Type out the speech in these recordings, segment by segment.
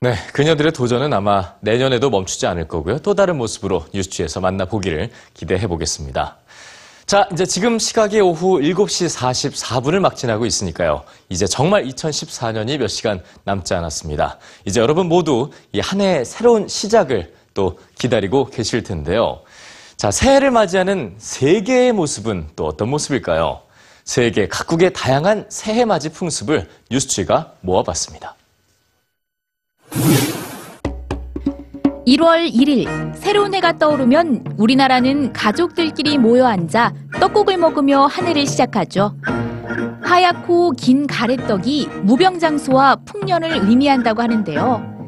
네, 그녀들의 도전은 아마 내년에도 멈추지 않을 거고요. 또 다른 모습으로 뉴스취에서 만나보기를 기대해 보겠습니다. 자, 이제 지금 시각이 오후 7시 44분을 막 지나고 있으니까요. 이제 정말 2014년이 몇 시간 남지 않았습니다. 이제 여러분 모두 이 한 해의 새로운 시작을 또 기다리고 계실 텐데요. 자, 새해를 맞이하는 세계의 모습은 또 어떤 모습일까요? 세계 각국의 다양한 새해 맞이 풍습을 뉴스취가 모아봤습니다. 1월 1일 새로운 해가 떠오르면 우리나라는 가족들끼리 모여 앉아 떡국을 먹으며 한 해를 시작하죠. 하얗고 긴 가래떡이 무병장수와 풍년을 의미한다고 하는데요.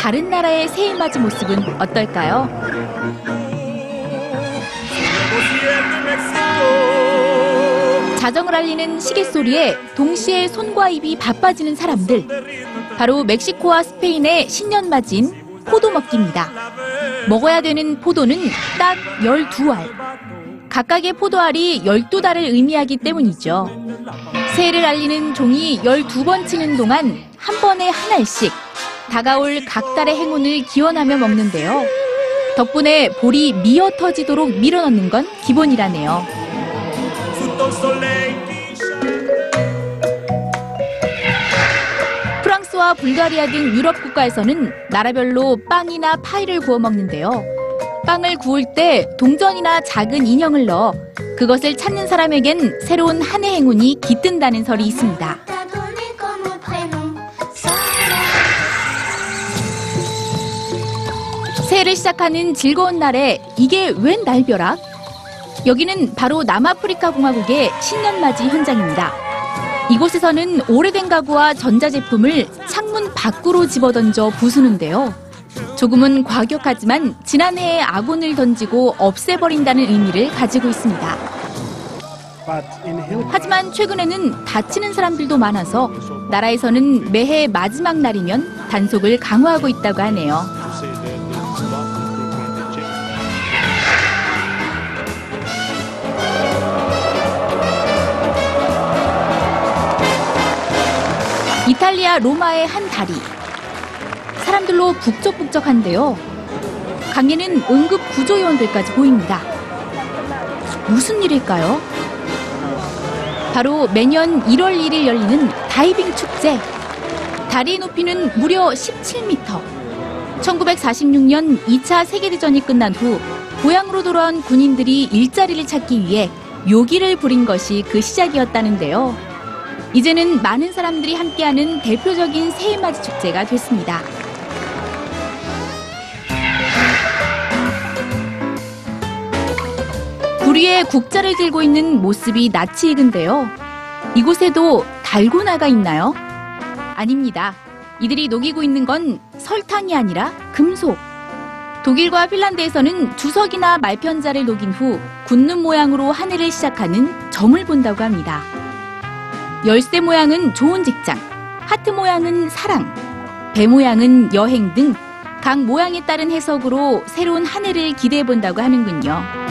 다른 나라의 새해 맞이 모습은 어떨까요? 자정을 알리는 시계 소리에 동시에 손과 입이 바빠지는 사람들. 바로 멕시코와 스페인의 신년 맞이인 포도 먹기입니다. 먹어야 되는 포도는 딱 12알. 각각의 포도알이 12달을 의미하기 때문이죠. 새해를 알리는 종이 12번 치는 동안 한 번에 한 알씩 다가올 각 달의 행운을 기원하며 먹는데요. 덕분에 볼이 미어 터지도록 밀어넣는 건 기본이라네요. 프랑스와 불가리아 등 유럽 국가에서는 나라별로 빵이나 파이를 구워 먹는데요. 빵을 구울 때 동전이나 작은 인형을 넣어 그것을 찾는 사람에겐 새로운 한 해 행운이 깃든다는 설이 있습니다. 새해를 시작하는 즐거운 날에 이게 웬 날벼락? 여기는 바로 남아프리카 공화국의 신년맞이 현장입니다. 이곳에서는 오래된 가구와 전자제품을 창문 밖으로 집어던져 부수는데요. 조금은 과격하지만 지난해에 아군을 던지고 없애버린다는 의미를 가지고 있습니다. 하지만 최근에는 다치는 사람들도 많아서 나라에서는 매해 마지막 날이면 단속을 강화하고 있다고 하네요. 이탈리아 로마의 한 다리. 사람들로 북적북적한데요. 강에는 응급 구조요원들까지 보입니다. 무슨 일일까요? 바로 매년 1월 1일 열리는 다이빙 축제. 다리의 높이는 무려 17m. 1946년 2차 세계대전이 끝난 후 고향으로 돌아온 군인들이 일자리를 찾기 위해 묘기를 부린 것이 그 시작이었다는데요. 이제는 많은 사람들이 함께하는 대표적인 새해맞이 축제가 됐습니다. 불 위에 국자를 들고 있는 모습이 낯이 익은데요. 이곳에도 달고나가 있나요? 아닙니다. 이들이 녹이고 있는 건 설탕이 아니라 금속. 독일과 핀란드에서는 주석이나 말편자를 녹인 후 굳는 모양으로 한 해를 시작하는 점을 본다고 합니다. 열쇠 모양은 좋은 직장, 하트 모양은 사랑, 배 모양은 여행 등 각 모양에 따른 해석으로 새로운 한 해를 기대해 본다고 하는군요.